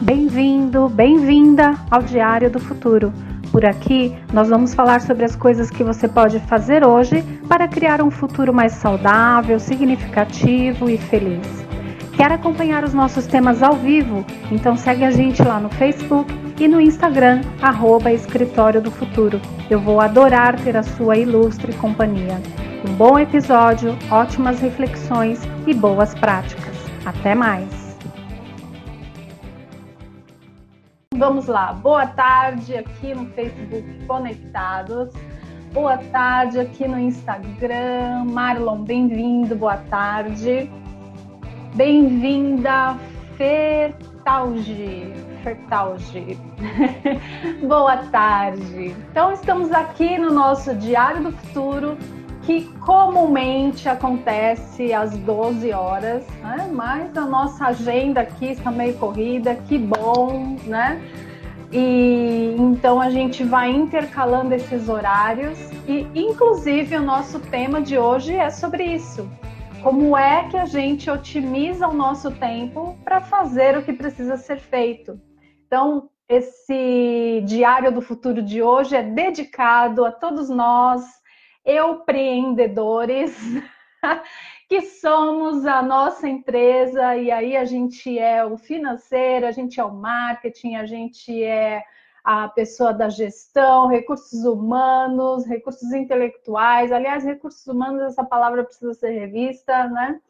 Bem-vindo, bem-vinda ao Diário do Futuro. Por aqui, nós vamos falar sobre as coisas que você pode fazer hoje para criar um futuro mais saudável, significativo e feliz. Quer acompanhar os nossos temas ao vivo? Então segue a gente lá no Facebook e no Instagram, arroba Escritório do Futuro. Eu vou adorar ter a sua ilustre companhia. Um bom episódio, ótimas reflexões e boas práticas. Até mais! Vamos lá, boa tarde aqui no Facebook Conectados, boa tarde aqui no Instagram. Marlon, bem-vindo, boa tarde. Bem-vinda, Fertalge. Fertalge. boa tarde. Então, estamos aqui no nosso Diário do Futuro que comumente acontece às 12 horas, né? mas a nossa agenda aqui está meio corrida, que bom, né? E então a gente vai intercalando esses horários e inclusive o nosso tema de hoje é sobre isso. Como é que a gente otimiza o nosso tempo para fazer o que precisa ser feito? Então, esse diário do futuro de hoje é dedicado a todos nós empreendedores que somos a nossa empresa e aí a gente é o financeiro, a gente é o marketing, a gente é a pessoa da gestão, recursos humanos, recursos intelectuais. Aliás, recursos humanos, essa palavra precisa ser revista, né?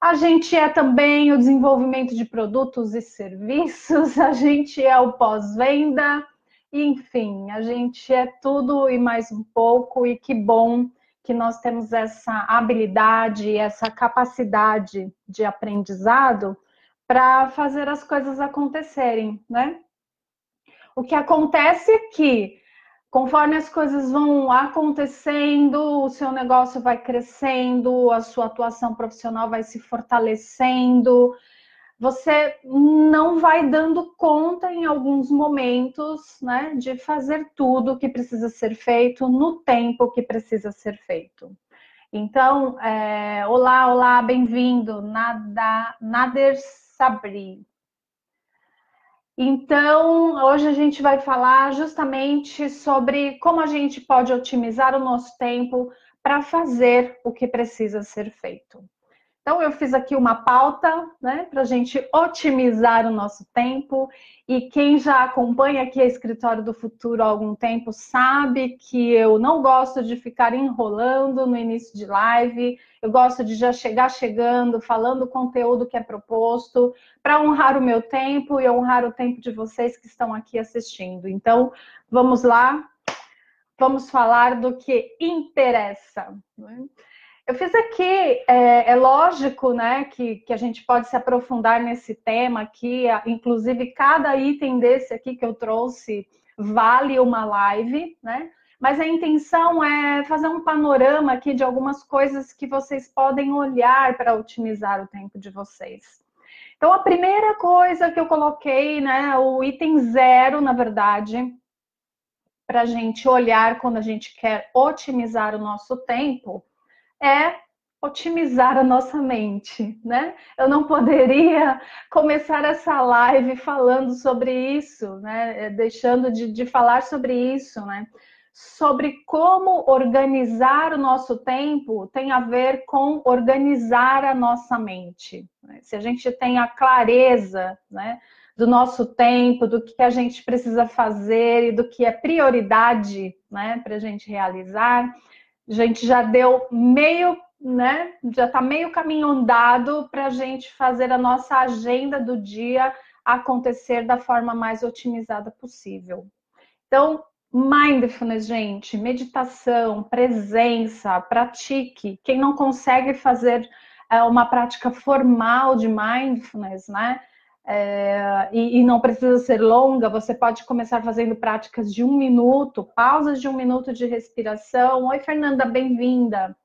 A gente é também o desenvolvimento de produtos e serviços, a gente é o pós-venda, enfim, a gente é tudo e mais um pouco, e que bom que nós temos essa habilidade, essa capacidade de aprendizado para fazer as coisas acontecerem, né? O que acontece é que, conforme as coisas vão acontecendo, o seu negócio vai crescendo, a sua atuação profissional vai se fortalecendo, você não vai dando conta em alguns momentos, né, de fazer tudo o que precisa ser feito no tempo que precisa ser feito. Então, é, olá, olá, bem-vindo, Nada, Nader Sabri. Então, hoje a gente vai falar justamente sobre como a gente pode otimizar o nosso tempo para fazer o que precisa ser feito. Então, eu fiz aqui uma pauta né, para a gente otimizar o nosso tempo. E quem já acompanha aqui a Escritório do Futuro há algum tempo sabe que eu não gosto de ficar enrolando no início de live. Eu gosto de já chegar chegando, falando o conteúdo que é proposto, para honrar o meu tempo e honrar o tempo de vocês que estão aqui assistindo. Então, vamos lá, vamos falar do que interessa. Né? Eu fiz aqui, é, é, lógico, né, que, que a gente pode se aprofundar nesse tema aqui, inclusive cada item desse aqui que eu trouxe vale uma live, né? Mas a intenção é fazer um panorama aqui de algumas coisas que vocês podem olhar para otimizar o tempo de vocês. Então, a primeira coisa que eu coloquei, né, o item zero, na verdade, para a gente olhar quando a gente quer otimizar o nosso tempo, é otimizar a nossa mente, né? Eu não poderia começar essa live falando sobre isso, né? É, deixando de, de falar sobre isso, né? Sobre como organizar o nosso tempo tem a ver com organizar a nossa mente. Né? Se a gente tem a clareza, né? Do nosso tempo, do que a gente precisa fazer e do que é prioridade, né? Para a gente realizar, a gente já deu meio, né? Já está meio caminho andado para a gente fazer a nossa agenda do dia acontecer da forma mais otimizada possível. Então, mindfulness, gente, meditação, presença, pratique. Quem não consegue fazer é, uma prática formal de mindfulness, né? É, e, e, não precisa ser longa, você pode começar fazendo práticas de um minuto, pausas de um minuto de respiração. Oi, Fernanda, bem-vinda.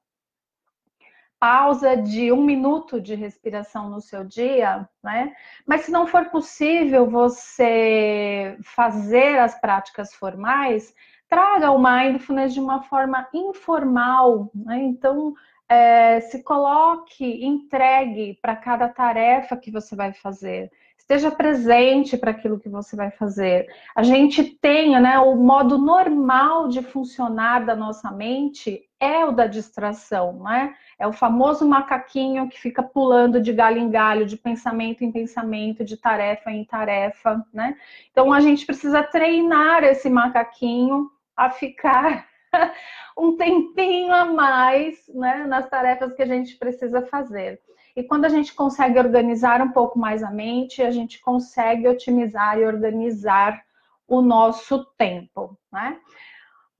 Pausa de um minuto de respiração no seu dia, né? Mas se não for possível você fazer as práticas formais, traga o mindfulness de uma forma informal, né? Então, é, se coloque, entregue para cada tarefa que você vai fazer esteja presente para aquilo que você vai fazer. A gente tenha, né, o modo normal de funcionar da nossa mente é o da distração, né? É o famoso macaquinho que fica pulando de galho em galho, de pensamento em pensamento, de tarefa em tarefa, né? Então a gente precisa treinar esse macaquinho a ficar um tempinho a mais, né, nas tarefas que a gente precisa fazer. E quando a gente consegue organizar um pouco mais a mente, a gente consegue otimizar e organizar o nosso tempo, né?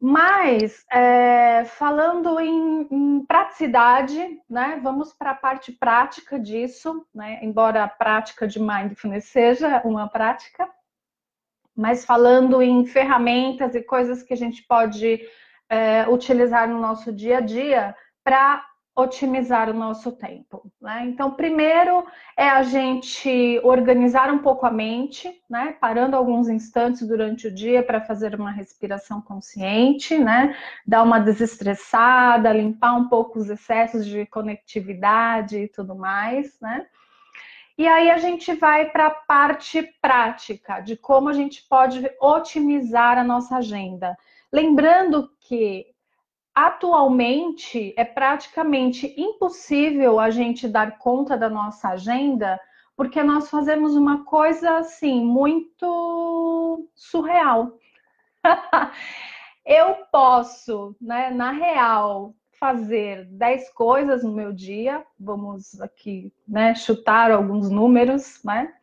Mas, é, falando em, em, praticidade, né, vamos para a parte prática disso, né, embora a prática de mindfulness seja uma prática, mas falando em ferramentas e coisas que a gente pode é, utilizar no nosso dia a dia para otimizar o nosso tempo. Né? Então, primeiro é a gente organizar um pouco a mente, né? parando alguns instantes durante o dia para fazer uma respiração consciente, né? dar uma desestressada, limpar um pouco os excessos de conectividade e tudo mais. Né? E aí a gente vai para a parte prática de como a gente pode otimizar a nossa agenda. Lembrando que atualmente é praticamente impossível a gente dar conta da nossa agenda, porque nós fazemos uma coisa assim muito surreal. Eu posso, né, na real, fazer 10 coisas no meu dia, vamos aqui, né, chutar alguns números, né?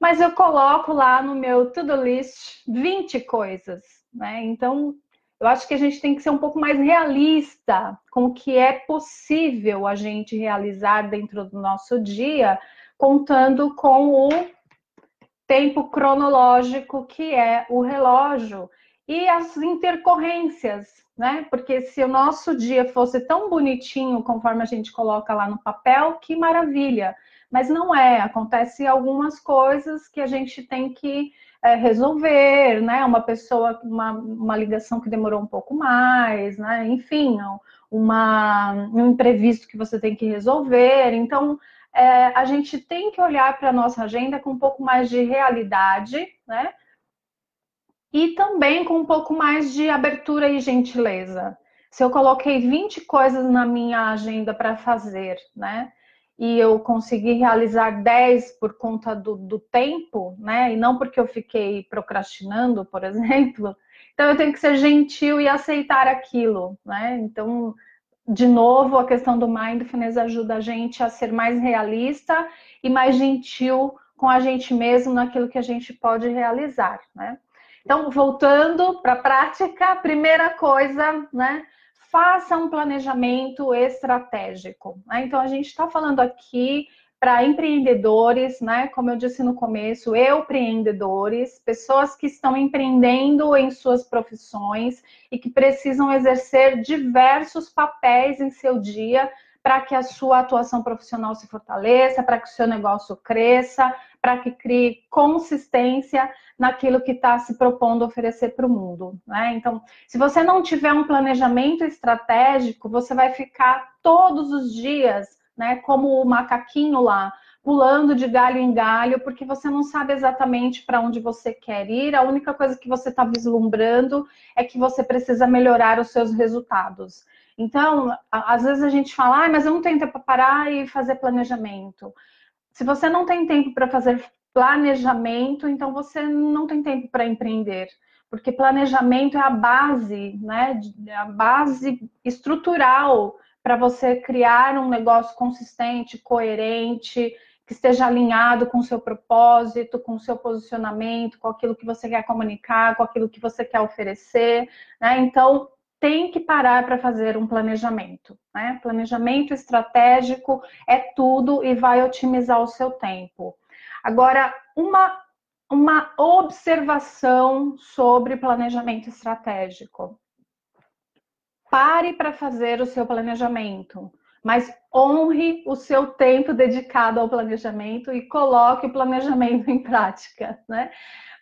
Mas eu coloco lá no meu to-do list 20 coisas, né? Então, eu acho que a gente tem que ser um pouco mais realista com o que é possível a gente realizar dentro do nosso dia, contando com o tempo cronológico que é o relógio e as intercorrências, né? Porque se o nosso dia fosse tão bonitinho conforme a gente coloca lá no papel, que maravilha. Mas não é, acontece algumas coisas que a gente tem que é, resolver, né? Uma pessoa, uma, uma ligação que demorou um pouco mais, né? Enfim, uma, um imprevisto que você tem que resolver. Então, é, a gente tem que olhar para a nossa agenda com um pouco mais de realidade, né? E também com um pouco mais de abertura e gentileza. Se eu coloquei 20 coisas na minha agenda para fazer, né? E eu consegui realizar 10 por conta do, do, tempo, né? E não porque eu fiquei procrastinando, por exemplo. Então eu tenho que ser gentil e aceitar aquilo, né? Então, de novo, a questão do mindfulness ajuda a gente a ser mais realista e mais gentil com a gente mesmo naquilo que a gente pode realizar, né? Então, voltando para a prática, primeira coisa, né? Faça um planejamento estratégico. Né? Então, a gente está falando aqui para empreendedores, né? Como eu disse no começo, empreendedores, pessoas que estão empreendendo em suas profissões e que precisam exercer diversos papéis em seu dia para que a sua atuação profissional se fortaleça, para que o seu negócio cresça, para que crie consistência naquilo que está se propondo oferecer para o mundo. Né? Então, se você não tiver um planejamento estratégico, você vai ficar todos os dias, né, como o macaquinho lá, pulando de galho em galho, porque você não sabe exatamente para onde você quer ir. A única coisa que você está vislumbrando é que você precisa melhorar os seus resultados. Então, às vezes a gente fala, ah, mas eu não tenho tempo para parar e fazer planejamento. Se você não tem tempo para fazer planejamento, então você não tem tempo para empreender. Porque planejamento é a base, né? É a base estrutural para você criar um negócio consistente, coerente, que esteja alinhado com o seu propósito, com o seu posicionamento, com aquilo que você quer comunicar, com aquilo que você quer oferecer, né? Então, tem que parar para fazer um planejamento. Né? Planejamento estratégico é tudo e vai otimizar o seu tempo. Agora, uma, uma observação sobre planejamento estratégico. Pare para fazer o seu planejamento, mas honre o seu tempo dedicado ao planejamento e coloque o planejamento em prática, né?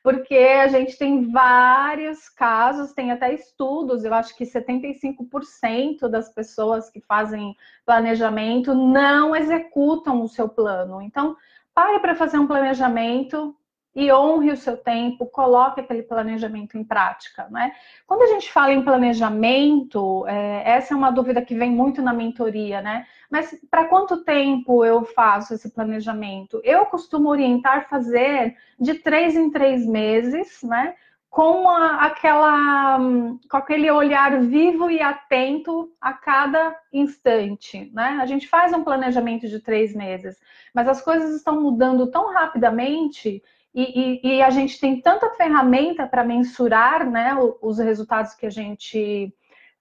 Porque a gente tem vários casos, tem até estudos, eu acho que 75% das pessoas que fazem planejamento não executam o seu plano. Então, pare para fazer um planejamento e honre o seu tempo, coloque aquele planejamento em prática, né? Quando a gente fala em planejamento, é, essa é uma dúvida que vem muito na mentoria, né? Mas para quanto tempo eu faço esse planejamento? Eu costumo orientar fazer de três em três meses, né? Com a, aquela, com aquele olhar vivo e atento a cada instante, né? A gente faz um planejamento de três meses, mas as coisas estão mudando tão rapidamente e, e, e a gente tem tanta ferramenta para mensurar né, os resultados que a gente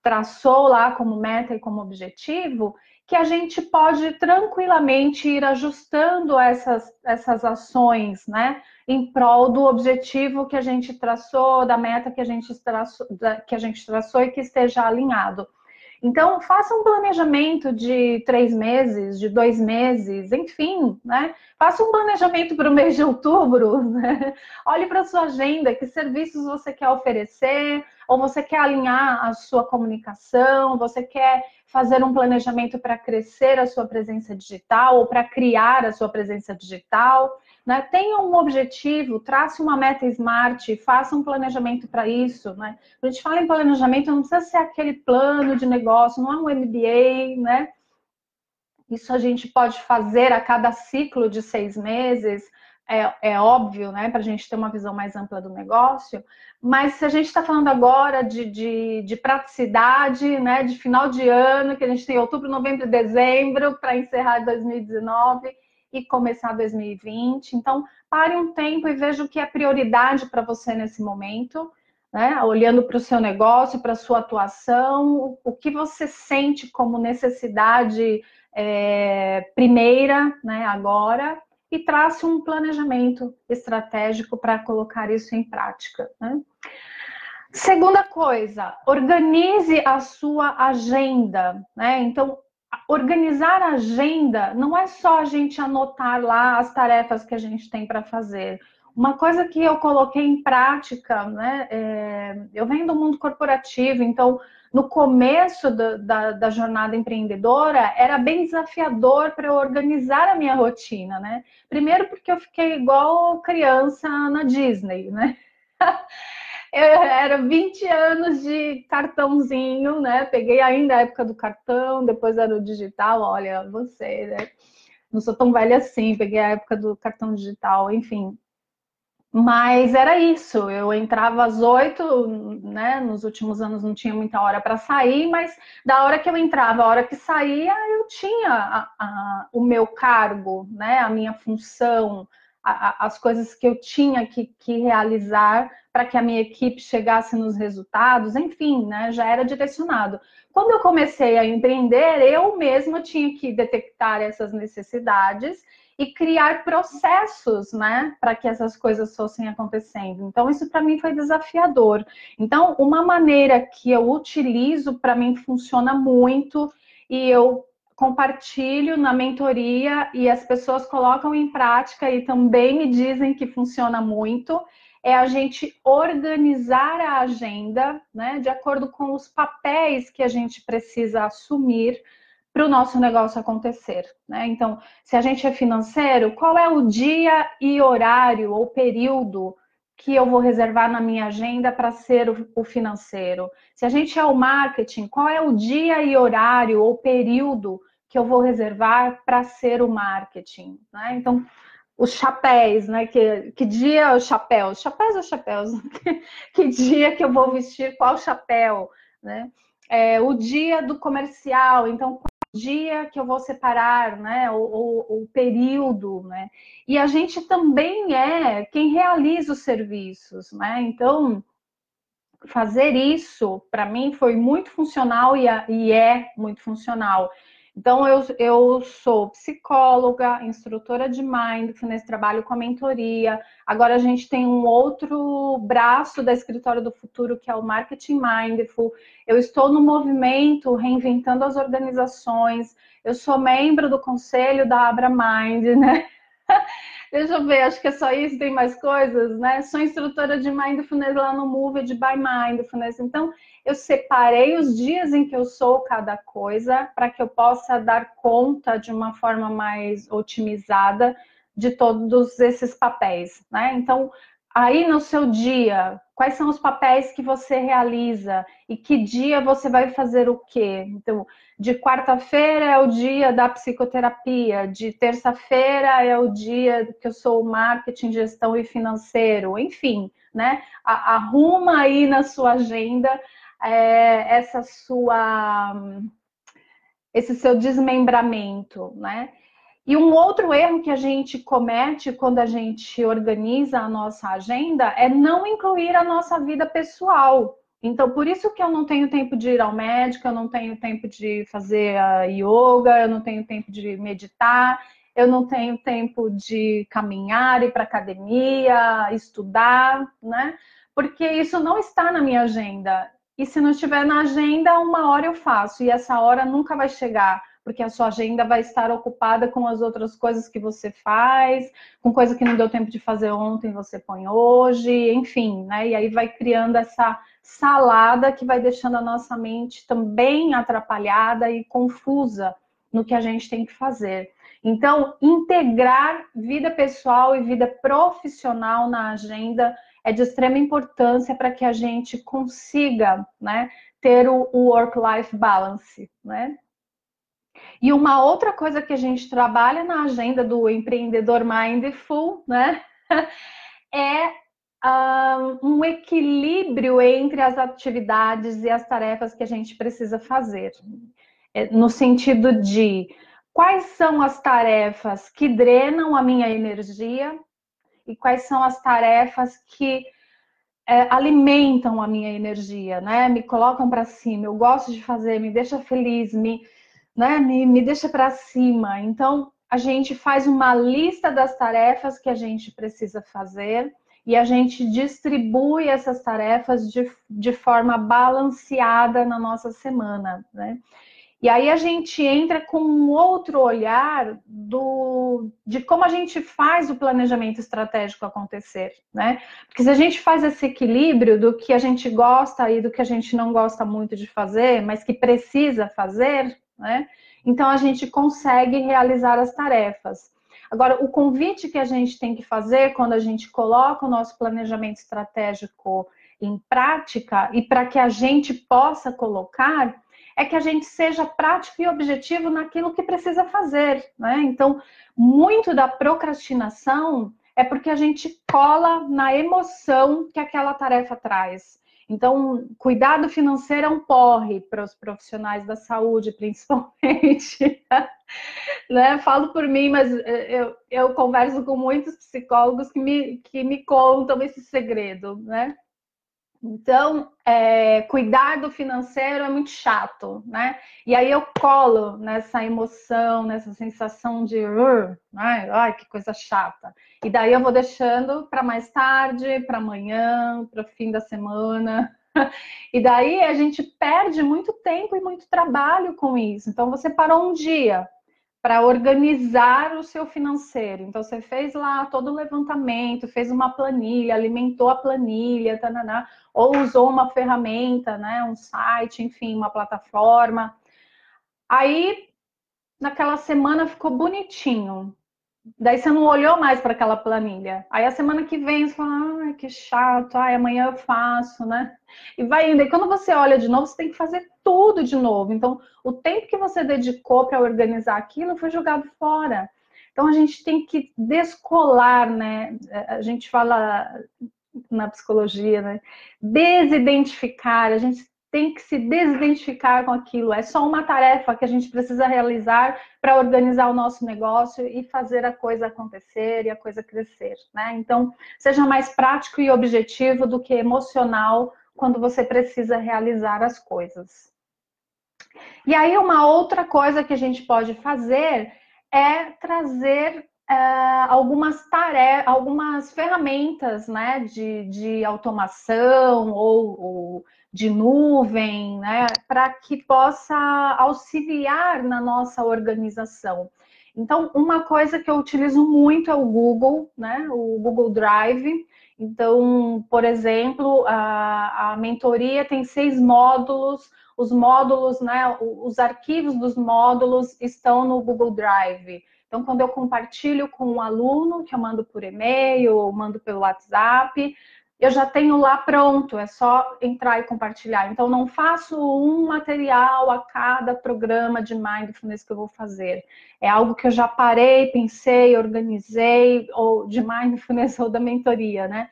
traçou lá como meta e como objetivo, que a gente pode tranquilamente ir ajustando essas, essas ações, né, em prol do objetivo que a gente traçou, da meta que a gente traçou, que a gente traçou e que esteja alinhado. Então, faça um planejamento de três meses, de dois meses, enfim, né? Faça um planejamento para o mês de outubro, né? Olhe para a sua agenda, que serviços você quer oferecer, ou você quer alinhar a sua comunicação, você quer fazer um planejamento para crescer a sua presença digital ou para criar a sua presença digital. Né? Tenha um objetivo, trace uma meta smart, faça um planejamento para isso. Né? A gente fala em planejamento, não precisa ser aquele plano de negócio, não é um MBA, né? Isso a gente pode fazer a cada ciclo de seis meses, é, é óbvio, né? Para a gente ter uma visão mais ampla do negócio. Mas se a gente está falando agora de, de, de, praticidade, né? De final de ano, que a gente tem outubro, novembro e dezembro para encerrar 2019 e começar 2020. Então, pare um tempo e veja o que é prioridade para você nesse momento, né? Olhando para o seu negócio, para a sua atuação, o que você sente como necessidade é, primeira, né? Agora, e trace um planejamento estratégico para colocar isso em prática. Né? Segunda coisa, organize a sua agenda, né? Então, organizar a agenda não é só a gente anotar lá as tarefas que a gente tem para fazer. Uma coisa que eu coloquei em prática, né? É, eu venho do mundo corporativo, então no começo da, da, da, jornada empreendedora era bem desafiador para eu organizar a minha rotina, né? Primeiro porque eu fiquei igual criança na Disney, né? Eu era 20 anos de cartãozinho, né? Peguei ainda a época do cartão, depois era o digital. Olha, você, né? Não sou tão velha assim, peguei a época do cartão digital, enfim. Mas era isso, eu entrava às oito, né? Nos últimos anos não tinha muita hora para sair, mas da hora que eu entrava, a hora que saía, eu tinha a, a, o meu cargo, né? A minha função, a, as coisas que eu tinha que, que realizar para que a minha equipe chegasse nos resultados, enfim, né? Já era direcionado. Quando eu comecei a empreender, eu mesma tinha que detectar essas necessidades e criar processos, né, para que essas coisas fossem acontecendo. Então, isso para mim foi desafiador. Então, uma maneira que eu utilizo, para mim funciona muito, e eu compartilho na mentoria e as pessoas colocam em prática e também me dizem que funciona muito, é a gente organizar a agenda, né, de acordo com os papéis que a gente precisa assumir para o nosso negócio acontecer. Né? Então, se a gente é financeiro, qual é o dia e horário ou período que eu vou reservar na minha agenda para ser o financeiro? Se a gente é o marketing, qual é o dia e horário ou período que eu vou reservar para ser o marketing? Né? Então, os chapéus, né? Que, que dia os chapéus? Chapéus ou chapéus? que, dia que eu vou vestir qual chapéu, né? É, o dia do comercial, então dia que eu vou separar, né, o, o, o, período, né, e a gente também é quem realiza os serviços, né, então fazer isso para mim foi muito funcional e, e é muito funcional. Então, eu, eu sou psicóloga, instrutora de mindfulness, trabalho com a mentoria. Agora, a gente tem um outro braço da Escritório do Futuro, que é o Marketing Mindful. Eu estou no movimento Reinventando as Organizações. Eu sou membro do conselho da Abra Mind, né? Deixa eu ver, acho que é só isso, tem mais coisas, né? Sou instrutora de Mindfulness lá no Move de By Mindfulness. Então, eu separei os dias em que eu sou cada coisa para que eu possa dar conta de uma forma mais otimizada de todos esses papéis, né? Então, aí no seu dia, quais são os papéis que você realiza e que dia você vai fazer o quê? Então, de quarta-feira é o dia da psicoterapia, de terça-feira é o dia que eu sou marketing, gestão e financeiro, enfim, né? Arruma aí na sua agenda é, essa sua esse seu desmembramento, né? E um outro erro que a gente comete quando a gente organiza a nossa agenda é não incluir a nossa vida pessoal. Então, por isso que eu não tenho tempo de ir ao médico, eu não tenho tempo de fazer a yoga, eu não tenho tempo de meditar, eu não tenho tempo de caminhar, ir para academia, estudar, né? Porque isso não está na minha agenda. E se não estiver na agenda, uma hora eu faço, e essa hora nunca vai chegar porque a sua agenda vai estar ocupada com as outras coisas que você faz, com coisa que não deu tempo de fazer ontem, você põe hoje, enfim, né? E aí vai criando essa salada que vai deixando a nossa mente também atrapalhada e confusa no que a gente tem que fazer. Então, integrar vida pessoal e vida profissional na agenda é de extrema importância para que a gente consiga, né, ter o work-life balance, né? E uma outra coisa que a gente trabalha na agenda do empreendedor mindful, né, é um equilíbrio entre as atividades e as tarefas que a gente precisa fazer. É, no sentido de quais são as tarefas que drenam a minha energia e quais são as tarefas que é, alimentam a minha energia, né? Me colocam para cima. Eu gosto de fazer, me deixa feliz, me né, me, me deixa para cima. Então, a gente faz uma lista das tarefas que a gente precisa fazer e a gente distribui essas tarefas de, de forma balanceada na nossa semana, né? E aí a gente entra com um outro olhar do, de como a gente faz o planejamento estratégico acontecer, né? Porque se a gente faz esse equilíbrio do que a gente gosta e do que a gente não gosta muito de fazer, mas que precisa fazer, né? Então a gente consegue realizar as tarefas. Agora, o convite que a gente tem que fazer quando a gente coloca o nosso planejamento estratégico em prática e para que a gente possa colocar é que a gente seja prático e objetivo naquilo que precisa fazer, né? Então, muito da procrastinação é porque a gente cola na emoção que aquela tarefa traz. Então, cuidado financeiro é um porre para os profissionais da saúde, principalmente. né? Falo por mim, mas eh, eu, eu converso com muitos psicólogos que me, que me contam esse segredo, né? Então, é, cuidar do financeiro é muito chato, né? E aí eu colo nessa emoção, nessa sensação de, uh, ai, ai, que coisa chata. E daí eu vou deixando para mais tarde, para amanhã, para o fim da semana. E daí a gente perde muito tempo e muito trabalho com isso. Então você parou um dia, para organizar o seu financeiro. Então, você fez lá todo o levantamento, fez uma planilha, alimentou a planilha, tananá, ou usou uma ferramenta, né, um site, enfim, uma plataforma. Aí, naquela semana ficou bonitinho. Daí você não olhou mais para aquela planilha. Aí a semana que vem você fala, ai, que chato, ai, amanhã eu faço, né? E vai indo. E quando você olha de novo, você tem que fazer tudo de novo. Então, o tempo que você dedicou para organizar aquilo foi jogado fora. Então, a gente tem que descolar, né? A gente fala na psicologia, né? Desidentificar. A gente tem que se desidentificar com aquilo. É só uma tarefa que a gente precisa realizar para organizar o nosso negócio e fazer a coisa acontecer e a coisa crescer, né? Então, seja mais prático e objetivo do que emocional quando você precisa realizar as coisas. E aí, uma outra coisa que a gente pode fazer é trazer Uh, algumas tarefas, algumas ferramentas né, de, de automação ou, ou de nuvem, né, para que possa auxiliar na nossa organização. Então, uma coisa que eu utilizo muito é o Google, né, o Google Drive. Então, por exemplo, a, a mentoria tem seis módulos, os módulos, né, os arquivos dos módulos estão no Google Drive. Então, quando eu compartilho com um aluno, que eu mando por e-mail ou mando pelo WhatsApp, eu já tenho lá pronto, é só entrar e compartilhar. Então, não faço um material a cada programa de mindfulness que eu vou fazer. É algo que eu já parei, pensei, organizei, ou de mindfulness ou da mentoria, né?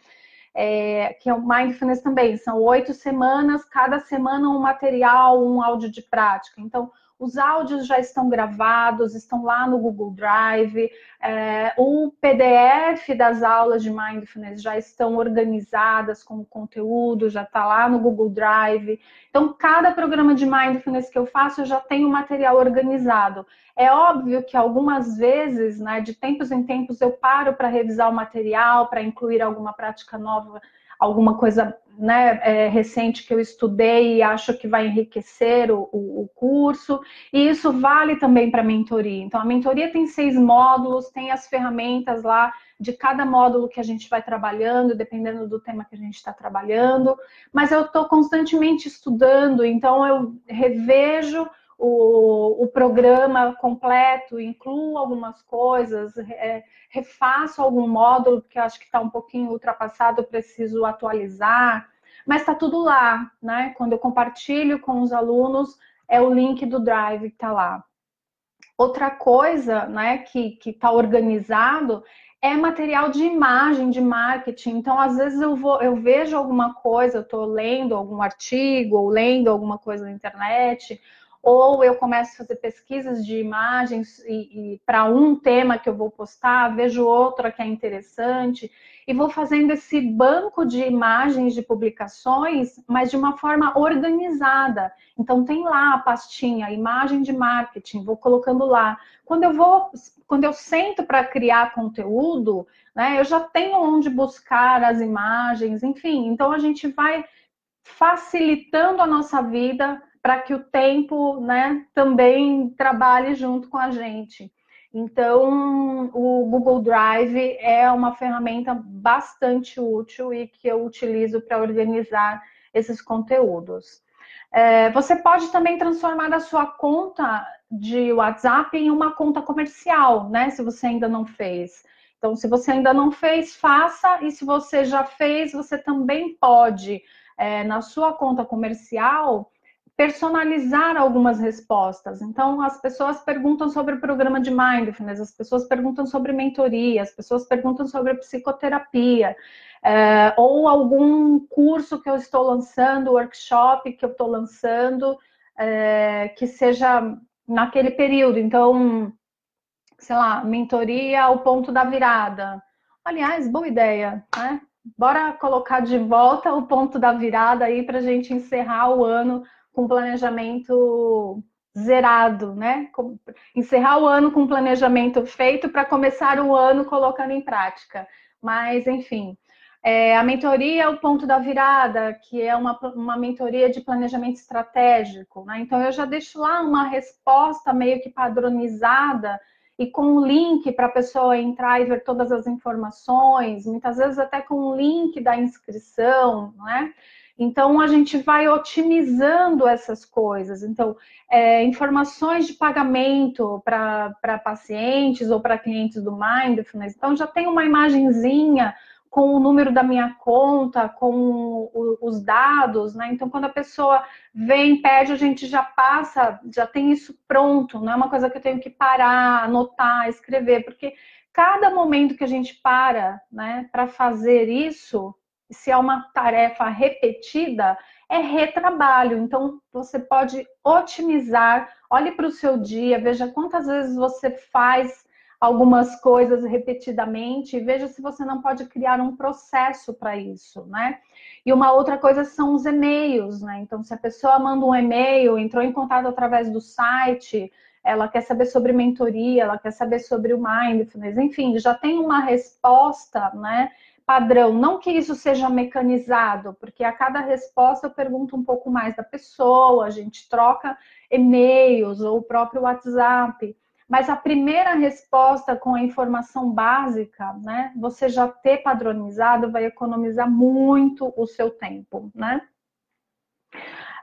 É, que é o mindfulness também. São oito semanas, cada semana um material, um áudio de prática. Então, os áudios já estão gravados, estão lá no Google Drive. É, o PDF das aulas de Mindfulness já estão organizadas com o conteúdo, já está lá no Google Drive. Então, cada programa de Mindfulness que eu faço, eu já tenho material organizado. É óbvio que algumas vezes, né, de tempos em tempos, eu paro para revisar o material, para incluir alguma prática nova alguma coisa né, é, recente que eu estudei e acho que vai enriquecer o, o, o curso. E isso vale também para a mentoria. Então, a mentoria tem seis módulos, tem as ferramentas lá de cada módulo que a gente vai trabalhando, dependendo do tema que a gente está trabalhando. Mas eu estou constantemente estudando, então eu revejo o, o programa completo, incluo algumas coisas, é, refaço algum módulo, porque acho que está um pouquinho ultrapassado, preciso atualizar, mas está tudo lá, né? Quando eu compartilho com os alunos, é o link do Drive que está lá. Outra coisa, né, que está organizado é material de imagem, de marketing. Então, às vezes eu vou, eu vejo alguma coisa, eu estou lendo algum artigo ou lendo alguma coisa na internet, ou eu começo a fazer pesquisas de imagens e, e para um tema que eu vou postar, vejo outro que é interessante e vou fazendo esse banco de imagens de publicações, mas de uma forma organizada. Então tem lá a pastinha, imagem de marketing, vou colocando lá. Quando eu vou, quando eu sento para criar conteúdo, né, eu já tenho onde buscar as imagens, enfim. Então a gente vai facilitando a nossa vida para que o tempo né, também trabalhe junto com a gente. Então, o Google Drive é uma ferramenta bastante útil e que eu utilizo para organizar esses conteúdos. É, você pode também transformar a sua conta de WhatsApp em uma conta comercial, né? Se você ainda não fez. Então, se você ainda não fez, faça. E se você já fez, você também pode, é, na sua conta comercial, personalizar algumas respostas. Então, as pessoas perguntam sobre o programa de mindfulness, as pessoas perguntam sobre mentoria, as pessoas perguntam sobre psicoterapia, é, ou algum curso que eu estou lançando, workshop que eu estou lançando, é, que seja naquele período. Então, sei lá, mentoria, o ponto da virada. Aliás, boa ideia, né? Bora colocar de volta o ponto da virada aí para a gente encerrar o ano com planejamento zerado, né? Encerrar o ano com planejamento feito para começar o ano colocando em prática. Mas, enfim, é, a mentoria é o ponto da virada, que é uma, uma mentoria de planejamento estratégico. Né? Então, eu já deixo lá uma resposta meio que padronizada e com um link para a pessoa entrar e ver todas as informações, muitas vezes até com um link da inscrição, né? Então, a gente vai otimizando essas coisas. Então, é, informações de pagamento para pacientes ou para clientes do Mindfulness. Então, já tem uma imagenzinha com o número da minha conta, com os dados, né? Então, quando a pessoa vem, pede, a gente já passa, já tem isso pronto, não é uma coisa que eu tenho que parar, anotar, escrever, porque cada momento que a gente para, né, para fazer isso, se é uma tarefa repetida, é retrabalho. Então, você pode otimizar, olhe para o seu dia, veja quantas vezes você faz algumas coisas repetidamente e veja se você não pode criar um processo para isso, né? E uma outra coisa são os e-mails, né? Então, se a pessoa manda um e-mail, entrou em contato através do site, ela quer saber sobre mentoria, ela quer saber sobre o mindfulness, enfim, já tem uma resposta, né? Padrão. Não que isso seja mecanizado, porque a cada resposta eu pergunto um pouco mais da pessoa, a gente troca e-mails ou o próprio WhatsApp. Mas a primeira resposta com a informação básica, né? Você já ter padronizado vai economizar muito o seu tempo, né?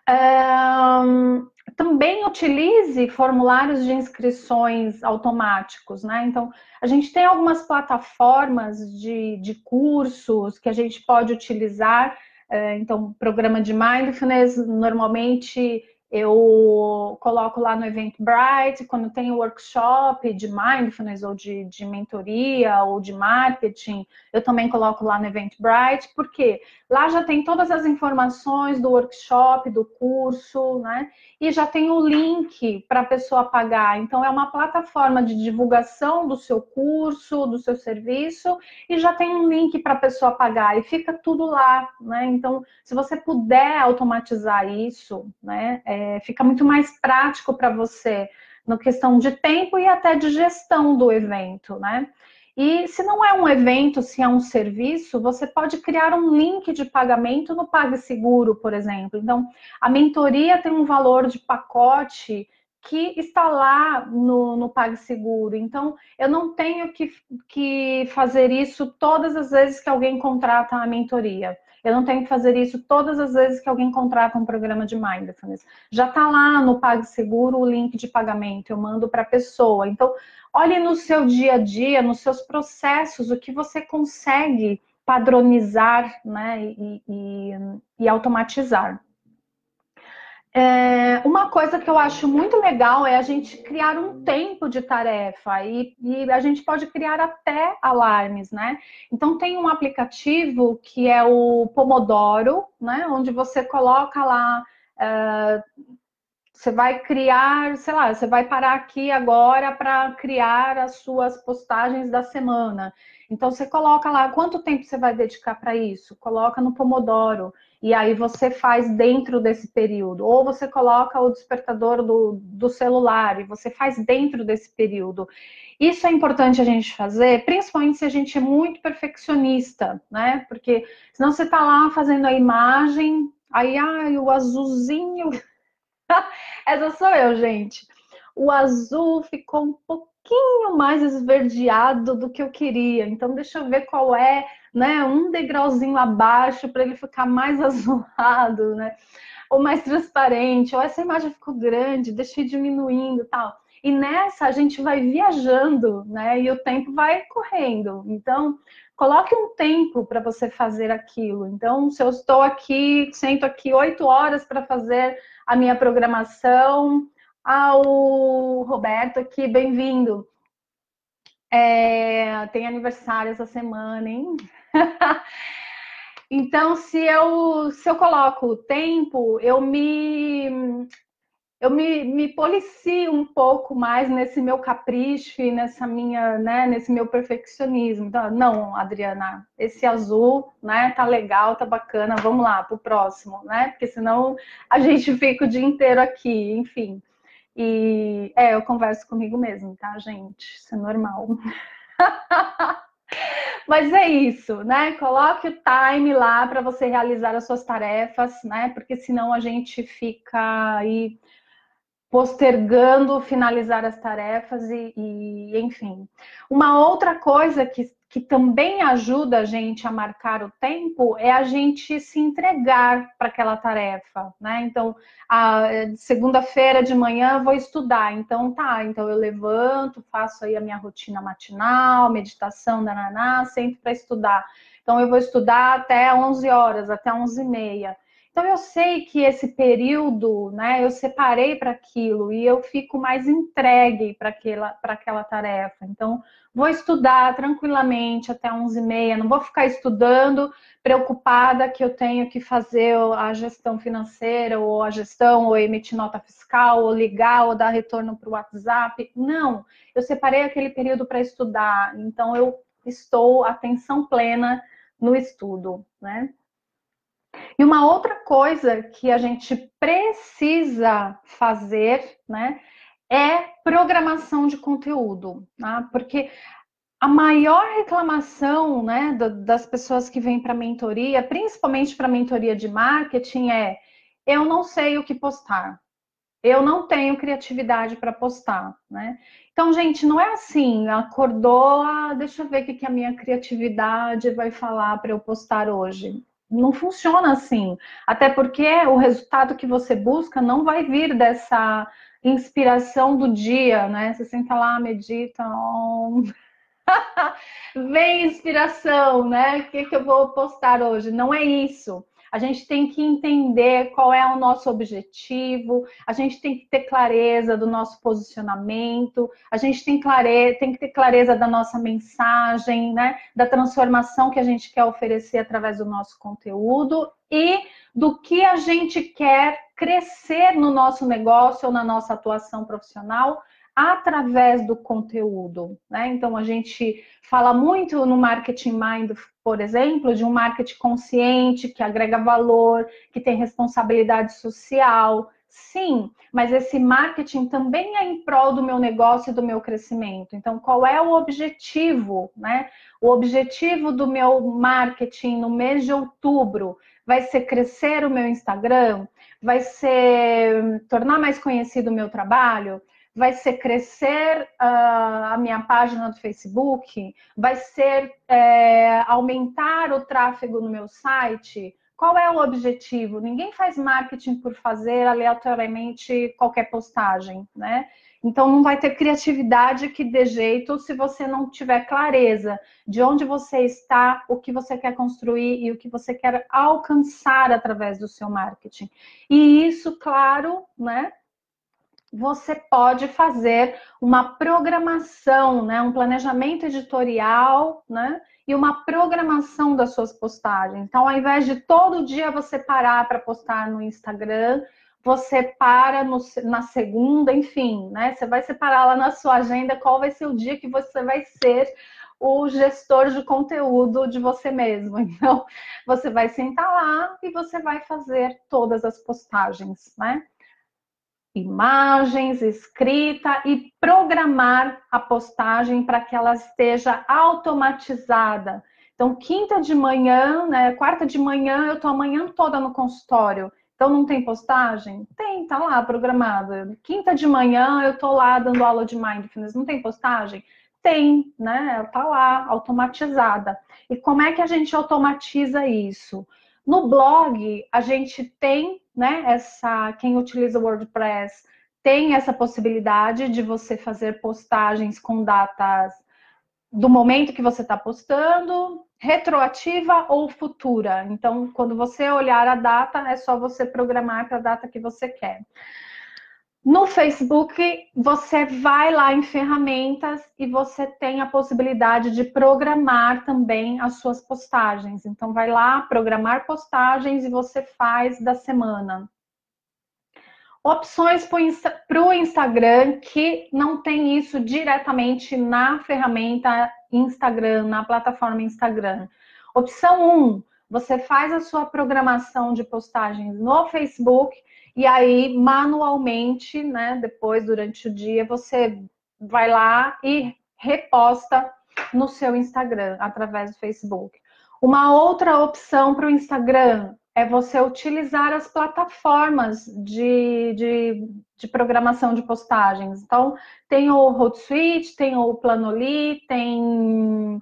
Um, também utilize formulários de inscrições automáticos, né? Então, a gente tem algumas plataformas de, de cursos que a gente pode utilizar. É, então, programa de mindfulness, normalmente eu coloco lá no Eventbrite, quando tem workshop de mindfulness ou de, de mentoria ou de marketing, eu também coloco lá no Eventbrite, porque lá já tem todas as informações do workshop, do curso, né? E já tem o link para a pessoa pagar. Então, é uma plataforma de divulgação do seu curso, do seu serviço, e já tem um link para a pessoa pagar, e fica tudo lá, né? Então, se você puder automatizar isso, né? É, é, fica muito mais prático para você na questão de tempo e até de gestão do evento, né? E se não é um evento, se é um serviço, você pode criar um link de pagamento no PagSeguro, por exemplo. Então, a mentoria tem um valor de pacote que está lá no, no PagSeguro. Então, eu não tenho que, que fazer isso todas as vezes que alguém contrata a mentoria. Eu não tenho que fazer isso todas as vezes que alguém contrata um programa de mindfulness. Já está lá no PagSeguro o link de pagamento, eu mando para a pessoa. Então, olhe no seu dia a dia, nos seus processos, o que você consegue padronizar né, e, e, e automatizar. É, uma coisa que eu acho muito legal é a gente criar um tempo de tarefa e, e, a gente pode criar até alarmes, né? Então tem um aplicativo que é o Pomodoro, né? Onde você coloca lá, é, você vai criar, sei lá, você vai parar aqui agora para criar as suas postagens da semana. Então você coloca lá quanto tempo você vai dedicar para isso, coloca no Pomodoro e aí você faz dentro desse período. Ou você coloca o despertador do, do celular e você faz dentro desse período. Isso é importante a gente fazer, principalmente se a gente é muito perfeccionista, né? Porque senão você tá lá fazendo a imagem, aí ai, o azulzinho. Essa sou eu, gente. O azul ficou um pouquinho mais esverdeado do que eu queria. Então, deixa eu ver qual é né, um degrauzinho abaixo para ele ficar mais azulado, né? Ou mais transparente, ou essa imagem ficou grande, deixa ir diminuindo tal. E nessa a gente vai viajando, né? E o tempo vai correndo. Então, coloque um tempo para você fazer aquilo. Então, se eu estou aqui, sento aqui oito horas para fazer a minha programação, ao Roberto aqui, bem-vindo. É, tem aniversário essa semana, hein? então, se eu, se eu coloco tempo, eu me eu me, me policio um pouco mais nesse meu capricho e nessa minha, né, nesse meu perfeccionismo. Então, não, Adriana, esse azul, né, tá legal, tá bacana, vamos lá pro próximo, né? Porque senão a gente fica o dia inteiro aqui, enfim. E é, eu converso comigo mesmo, tá, gente? Isso é normal. Mas é isso, né? Coloque o time lá para você realizar as suas tarefas, né? Porque senão a gente fica aí postergando finalizar as tarefas e, e, enfim. Uma outra coisa que, que também ajuda a gente a marcar o tempo é a gente se entregar para aquela tarefa, né? Então, segunda-feira de manhã vou estudar, então tá, então eu levanto, faço aí a minha rotina matinal, meditação, dananá, sempre para estudar. Então eu vou estudar até 11 horas, até 11 e meia. Então eu sei que esse período, né, eu separei para aquilo e eu fico mais entregue para aquela, para aquela tarefa. Então vou estudar tranquilamente até 11 e meia, não vou ficar estudando preocupada que eu tenho que fazer a gestão financeira ou a gestão ou emitir nota fiscal ou ligar ou dar retorno para o WhatsApp. Não, eu separei aquele período para estudar. Então eu estou atenção plena no estudo, né? E uma outra coisa que a gente precisa fazer, né, é programação de conteúdo, tá? porque a maior reclamação, né, das pessoas que vêm para mentoria, principalmente para mentoria de marketing, é eu não sei o que postar. Eu não tenho criatividade para postar, né? Então, gente, não é assim, acordou, ah, deixa eu ver o que a minha criatividade vai falar para eu postar hoje. Não funciona assim. Até porque o resultado que você busca não vai vir dessa inspiração do dia, né? Você senta lá, medita, vem inspiração, né? O que, que eu vou postar hoje? Não é isso. A gente tem que entender qual é o nosso objetivo, a gente tem que ter clareza do nosso posicionamento, a gente tem, clare... tem que ter clareza da nossa mensagem, né? Da transformação que a gente quer oferecer através do nosso conteúdo e do que a gente quer crescer no nosso negócio ou na nossa atuação profissional através do conteúdo, né? Então a gente fala muito no marketing mind, por exemplo, de um marketing consciente que agrega valor, que tem responsabilidade social. Sim, mas esse marketing também é em prol do meu negócio e do meu crescimento. Então, qual é o objetivo, né? O objetivo do meu marketing no mês de outubro vai ser crescer o meu Instagram, vai ser tornar mais conhecido o meu trabalho, vai ser crescer uh, a minha página do Facebook, vai ser é, aumentar o tráfego no meu site. Qual é o objetivo? Ninguém faz marketing por fazer aleatoriamente qualquer postagem, né? Então não vai ter criatividade que dê jeito se você não tiver clareza de onde você está, o que você quer construir e o que você quer alcançar através do seu marketing. E isso, claro, né? Você pode fazer uma programação, né? Um planejamento editorial, né? E uma programação das suas postagens. Então, ao invés de todo dia você parar para postar no Instagram, você para no, na segunda, enfim, né? Você vai separar lá na sua agenda qual vai ser o dia que você vai ser o gestor de conteúdo de você mesmo. Então, você vai sentar lá e você vai fazer todas as postagens, né? Imagens, escrita e programar a postagem para que ela esteja automatizada. Então, quinta de manhã, né? Quarta de manhã, eu tô a manhã toda no consultório. Então não tem postagem? Tem, tá lá programada. Quinta de manhã eu tô lá dando aula de mindfulness. Não tem postagem? Tem, né? Tá lá, automatizada. E como é que a gente automatiza isso? No blog, a gente tem, né, essa quem utiliza o WordPress tem essa possibilidade de você fazer postagens com datas do momento que você está postando, retroativa ou futura. Então, quando você olhar a data, é só você programar para a data que você quer. No Facebook, você vai lá em ferramentas e você tem a possibilidade de programar também as suas postagens. Então, vai lá, programar postagens e você faz da semana. Opções para o Instagram que não tem isso diretamente na ferramenta Instagram, na plataforma Instagram. Opção 1, você faz a sua programação de postagens no Facebook e aí manualmente, né, depois durante o dia, você vai lá e reposta no seu Instagram através do Facebook. Uma outra opção para o Instagram é você utilizar as plataformas de, de, de, programação de postagens. Então, tem o Hootsuite, tem o Planoly, tem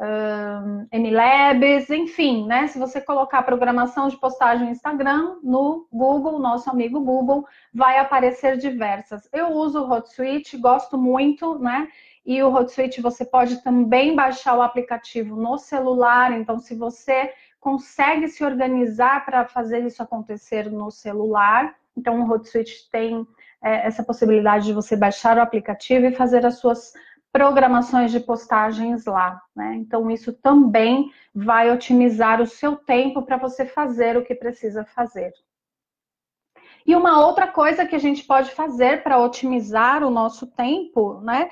um, MLabs, enfim, né? Se você colocar programação de postagem no Instagram, no Google, nosso amigo Google, vai aparecer diversas. Eu uso o Hootsuite, gosto muito, né? E o Hootsuite você pode também baixar o aplicativo no celular, então se você consegue se organizar para fazer isso acontecer no celular. Então, o Hootsuite tem é, essa possibilidade de você baixar o aplicativo e fazer as suas programações de postagens lá. Né? Então, isso também vai otimizar o seu tempo para você fazer o que precisa fazer. E uma outra coisa que a gente pode fazer para otimizar o nosso tempo, né,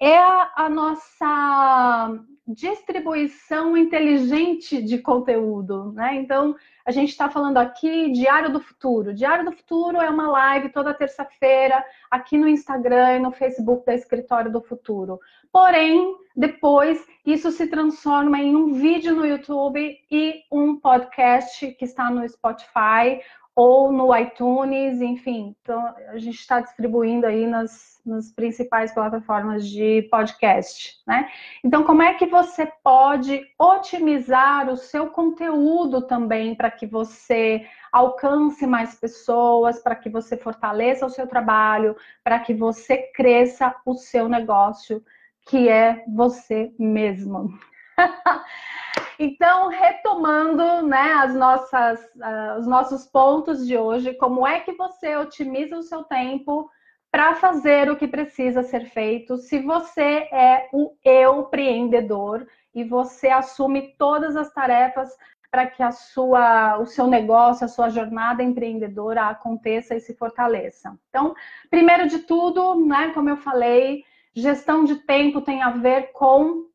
é a, a nossa distribuição inteligente de conteúdo, né? Então, a gente está falando aqui Diário do Futuro. Diário do Futuro é uma live toda terça-feira aqui no Instagram e no Facebook da Escritório do Futuro. Porém, depois isso se transforma em um vídeo no YouTube e um podcast que está no Spotify ou no iTunes, enfim. Então, a gente está distribuindo aí nas, nas principais plataformas de podcast, né? Então, como é que você pode otimizar o seu conteúdo também para que você alcance mais pessoas, para que você fortaleça o seu trabalho, para que você cresça o seu negócio, que é você mesmo. Então, retomando né, as nossas, uh, os nossos pontos de hoje, como é que você otimiza o seu tempo para fazer o que precisa ser feito? Se você é o eu empreendedor e você assume todas as tarefas para que a sua, o seu negócio, a sua jornada empreendedora aconteça e se fortaleça. Então, primeiro de tudo, né, como eu falei, gestão de tempo tem a ver com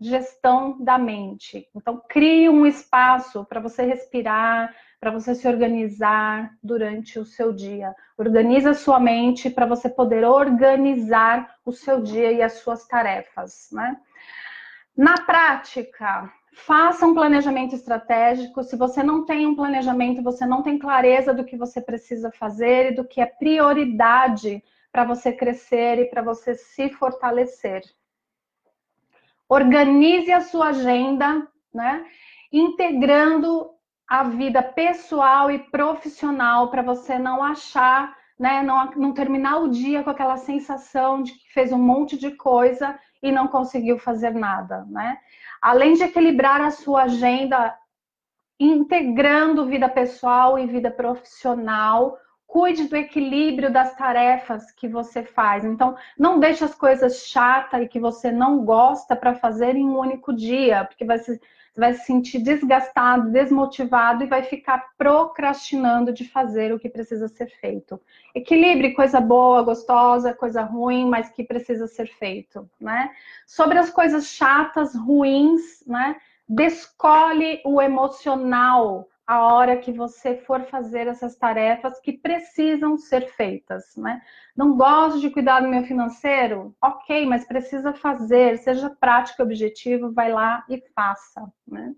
gestão da mente. Então, crie um espaço para você respirar, para você se organizar durante o seu dia. Organiza a sua mente para você poder organizar o seu dia e as suas tarefas, né? Na prática, faça um planejamento estratégico. Se você não tem um planejamento, você não tem clareza do que você precisa fazer e do que é prioridade para você crescer e para você se fortalecer. Organize a sua agenda, né? Integrando a vida pessoal e profissional para você não achar, né? Não, não terminar o dia com aquela sensação de que fez um monte de coisa e não conseguiu fazer nada, né? Além de equilibrar a sua agenda, integrando vida pessoal e vida profissional, cuide do equilíbrio das tarefas que você faz. Então, não deixe as coisas chatas e que você não gosta para fazer em um único dia, porque vai se, vai se sentir desgastado, desmotivado e vai ficar procrastinando de fazer o que precisa ser feito. Equilibre coisa boa, gostosa, coisa ruim, mas que precisa ser feito, né? Sobre as coisas chatas, ruins, né? Descolhe o emocional a hora que você for fazer essas tarefas que precisam ser feitas, né? Não gosto de cuidar do meu financeiro? Ok, mas precisa fazer, seja prático e objetivo, vai lá e faça, né?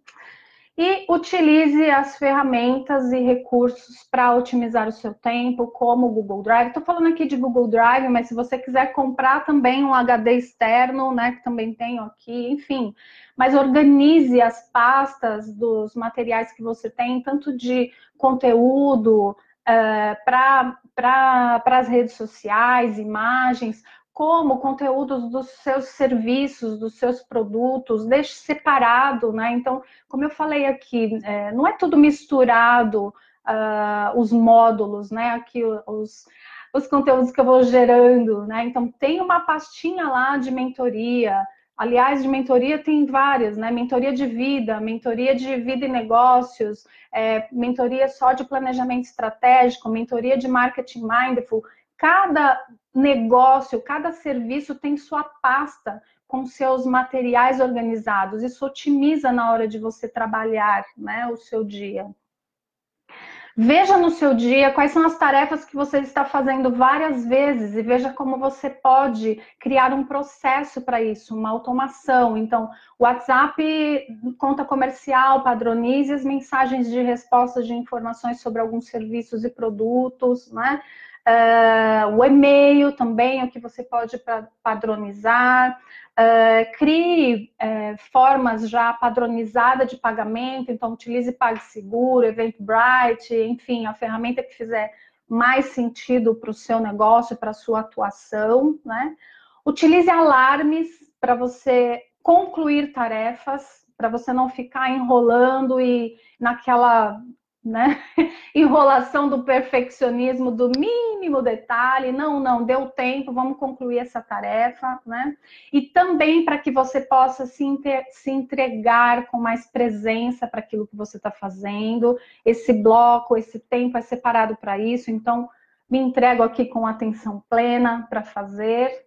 E utilize as ferramentas e recursos para otimizar o seu tempo, como o Google Drive. Estou falando aqui de Google Drive, mas se você quiser comprar também um HD externo, né, que também tenho aqui, enfim. Mas organize as pastas dos materiais que você tem, tanto de conteúdo uh, eh, para as redes sociais, imagens, como conteúdos dos seus serviços, dos seus produtos, deixe separado, né? Então, como eu falei aqui, é, não é tudo misturado, uh, os módulos, né? Aqui os, os conteúdos que eu vou gerando, né? Então, tem uma pastinha lá de mentoria. Aliás, de mentoria tem várias, né? Mentoria de vida, mentoria de vida e negócios, é, mentoria só de planejamento estratégico, mentoria de marketing mindful cada negócio, cada serviço tem sua pasta com seus materiais organizados. Isso otimiza na hora de você trabalhar, né, o seu dia. Veja no seu dia quais são as tarefas que você está fazendo várias vezes e veja como você pode criar um processo para isso, uma automação. Então, WhatsApp, conta comercial, padronize as mensagens de respostas de informações sobre alguns serviços e produtos, né? Uh, o e-mail também, o que você pode padronizar. Uh, crie uh, formas já padronizadas de pagamento, então utilize PagSeguro, Eventbrite, enfim, a ferramenta que fizer mais sentido para o seu negócio, para a sua atuação, né? Utilize alarmes para você concluir tarefas, para você não ficar enrolando e naquela né? Enrolação do perfeccionismo, do mínimo detalhe. Não, não, deu tempo, vamos concluir essa tarefa, né? E também para que você possa se, se entregar com mais presença para aquilo que você está fazendo. Esse bloco, esse tempo é separado para isso, então me entrego aqui com atenção plena para fazer,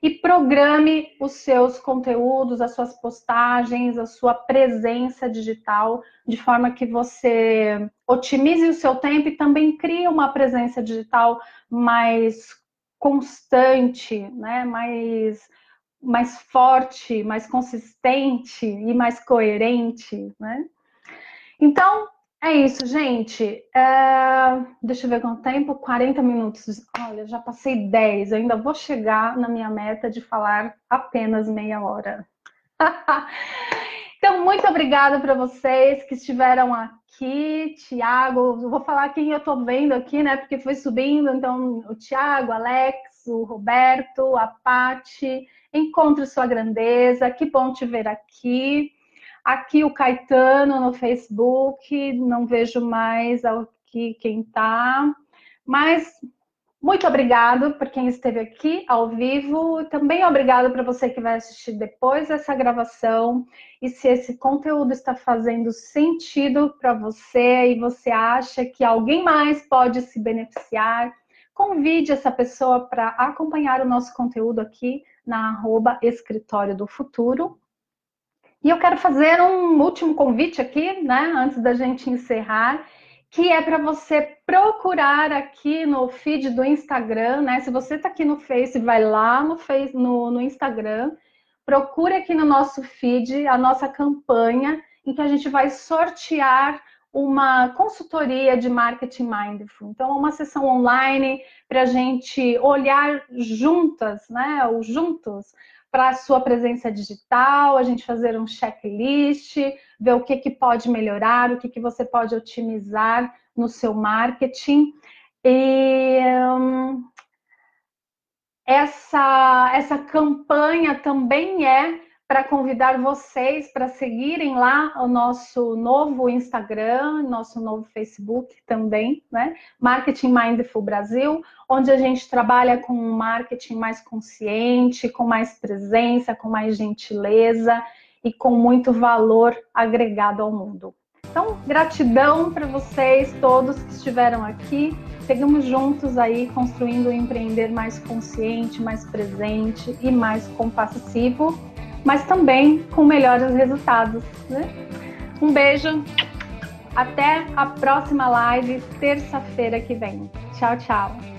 e programe os seus conteúdos, as suas postagens, a sua presença digital, de forma que você otimize o seu tempo e também crie uma presença digital mais constante, né? mais, mais forte, mais consistente e mais coerente. Né? Então, É isso, gente. É... Deixa eu ver quanto tempo. 40 minutos. Olha, já passei 10. Eu ainda vou chegar na minha meta de falar apenas meia hora. muito obrigada para vocês que estiveram aqui. Tiago, vou falar quem eu estou vendo aqui, né? Porque foi subindo. Então, o Tiago, Alex, o Roberto, a Pati. Encontre sua grandeza. Que bom te ver aqui. Aqui o Caetano no Facebook, não vejo mais aqui quem está. Mas muito obrigado por quem esteve aqui ao vivo. Também obrigado para você que vai assistir depois dessa gravação. E se esse conteúdo está fazendo sentido para você e você acha que alguém mais pode se beneficiar, convide essa pessoa para acompanhar o nosso conteúdo aqui na arroba Escritório do Futuro. E eu quero fazer um último convite aqui, né, antes da gente encerrar, que é para você procurar aqui no feed do Instagram, né? Se você está aqui no Face, vai lá no, face, no, no Instagram, procure aqui no nosso feed a nossa campanha em que a gente vai sortear uma consultoria de marketing mindful. Então, é uma sessão online para a gente olhar juntas, né, ou juntos, para a sua presença digital, a gente fazer um checklist, ver o que, que pode melhorar, o que, que você pode otimizar no seu marketing. E hum, essa, essa campanha também é para convidar vocês para seguirem lá o nosso novo Instagram, nosso novo Facebook também, né? Marketing Mindful Brasil, onde a gente trabalha com um marketing mais consciente, com mais presença, com mais gentileza e com muito valor agregado ao mundo. Então, gratidão para vocês todos que estiveram aqui. Seguimos juntos aí construindo um empreender mais consciente, mais presente e mais compassivo mas também com melhores resultados. Né? Um beijo, até a próxima live, terça-feira que vem. Tchau, tchau.